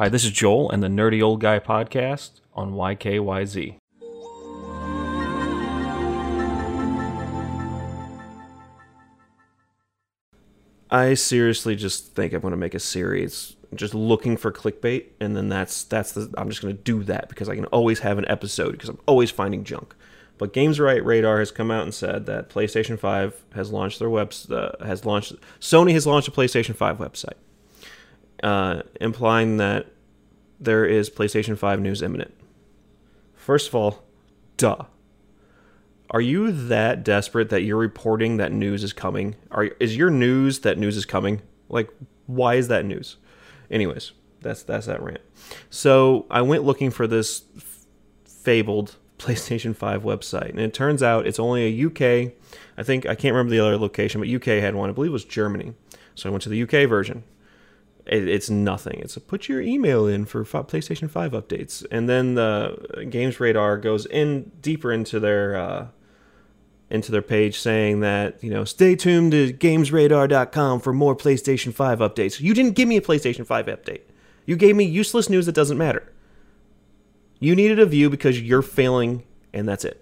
Hi, this is Joel and the Nerdy Old Guy podcast on YKYZ. I seriously just think I'm going to make a series just looking for clickbait and then that's that's the I'm just going to do that because I can always have an episode because I'm always finding junk. But Games Right Radar has come out and said that PlayStation 5 has launched their webs uh, has launched Sony has launched a PlayStation 5 website, uh, implying that there is PlayStation 5 news imminent. First of all, duh. Are you that desperate that you're reporting that news is coming? Are is your news that news is coming? Like, why is that news? Anyways, that's that's that rant. So I went looking for this f- fabled PlayStation 5 website, and it turns out it's only a UK. I think I can't remember the other location, but UK had one. I believe it was Germany. So I went to the UK version. It, it's nothing. It's a put your email in for PlayStation 5 updates, and then the Games Radar goes in deeper into their. Uh, into their page saying that, you know, stay tuned to gamesradar.com for more PlayStation 5 updates. You didn't give me a PlayStation 5 update. You gave me useless news that doesn't matter. You needed a view because you're failing, and that's it.